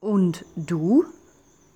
Und du?